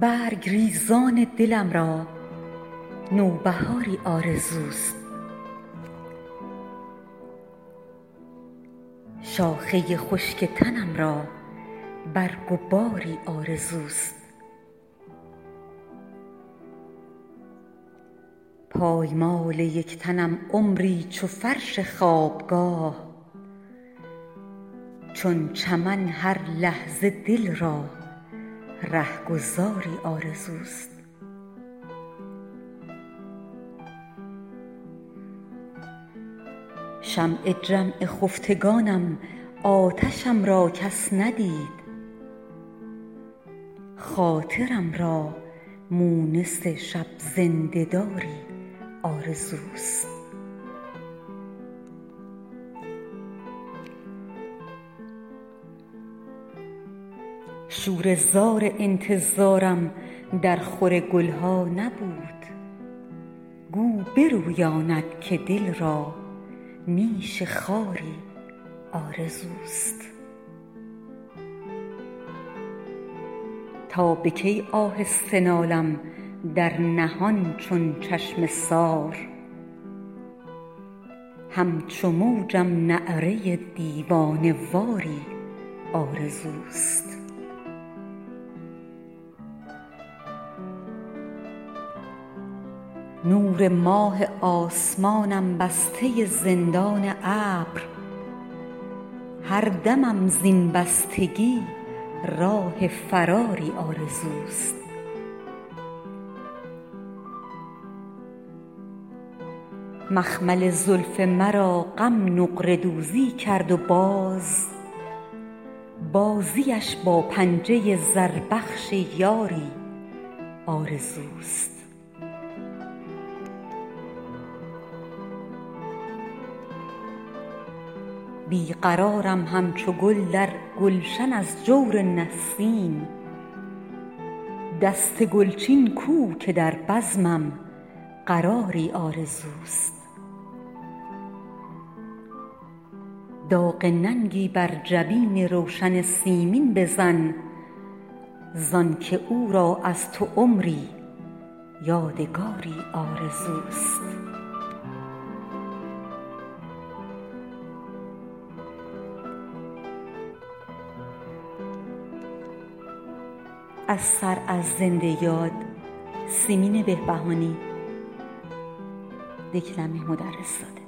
برگ ریزان دلم را نوبهاری آرزوست. شاخه خشک تنم را برگ و باری آرزوست. پایمال یک تنم عمری چو فرش خوابگاه چون چمن هر لحظه دل را رهگذاری آرزوست. شمع جمع خفتگانم آتشم را کس ندید. خاطرم را مونس شب زنده داری آرزوست. شوره زار انتظارم در خور گل ها نبود. گو برویاند که دل را نیش خاری آرزوست. تا به کی آهسته نالم در نهان چون چشمه سار. همچو موجم نعره دیوانه واری آرزوست. نور ماه آسمانم بسته زندان ابر. هر دمم زین بستگی راه فراری آرزوست. مخمل زلف مرا غم نقره دوزی کرد و باز. بازیش با پنجه زربخش یاری آرزوست. بی قرارم همچو گل در گلشن از جور نسیم. دست گلچین کو که در بزمم قراری آرزوست. داغ ننگی بر جبین روشن سیمین بزن زانکه او را از تو عمری یادگاری آرزوست. اثر از زنده یاد. سیمین بهبهانی. دکلمه مدرس زاده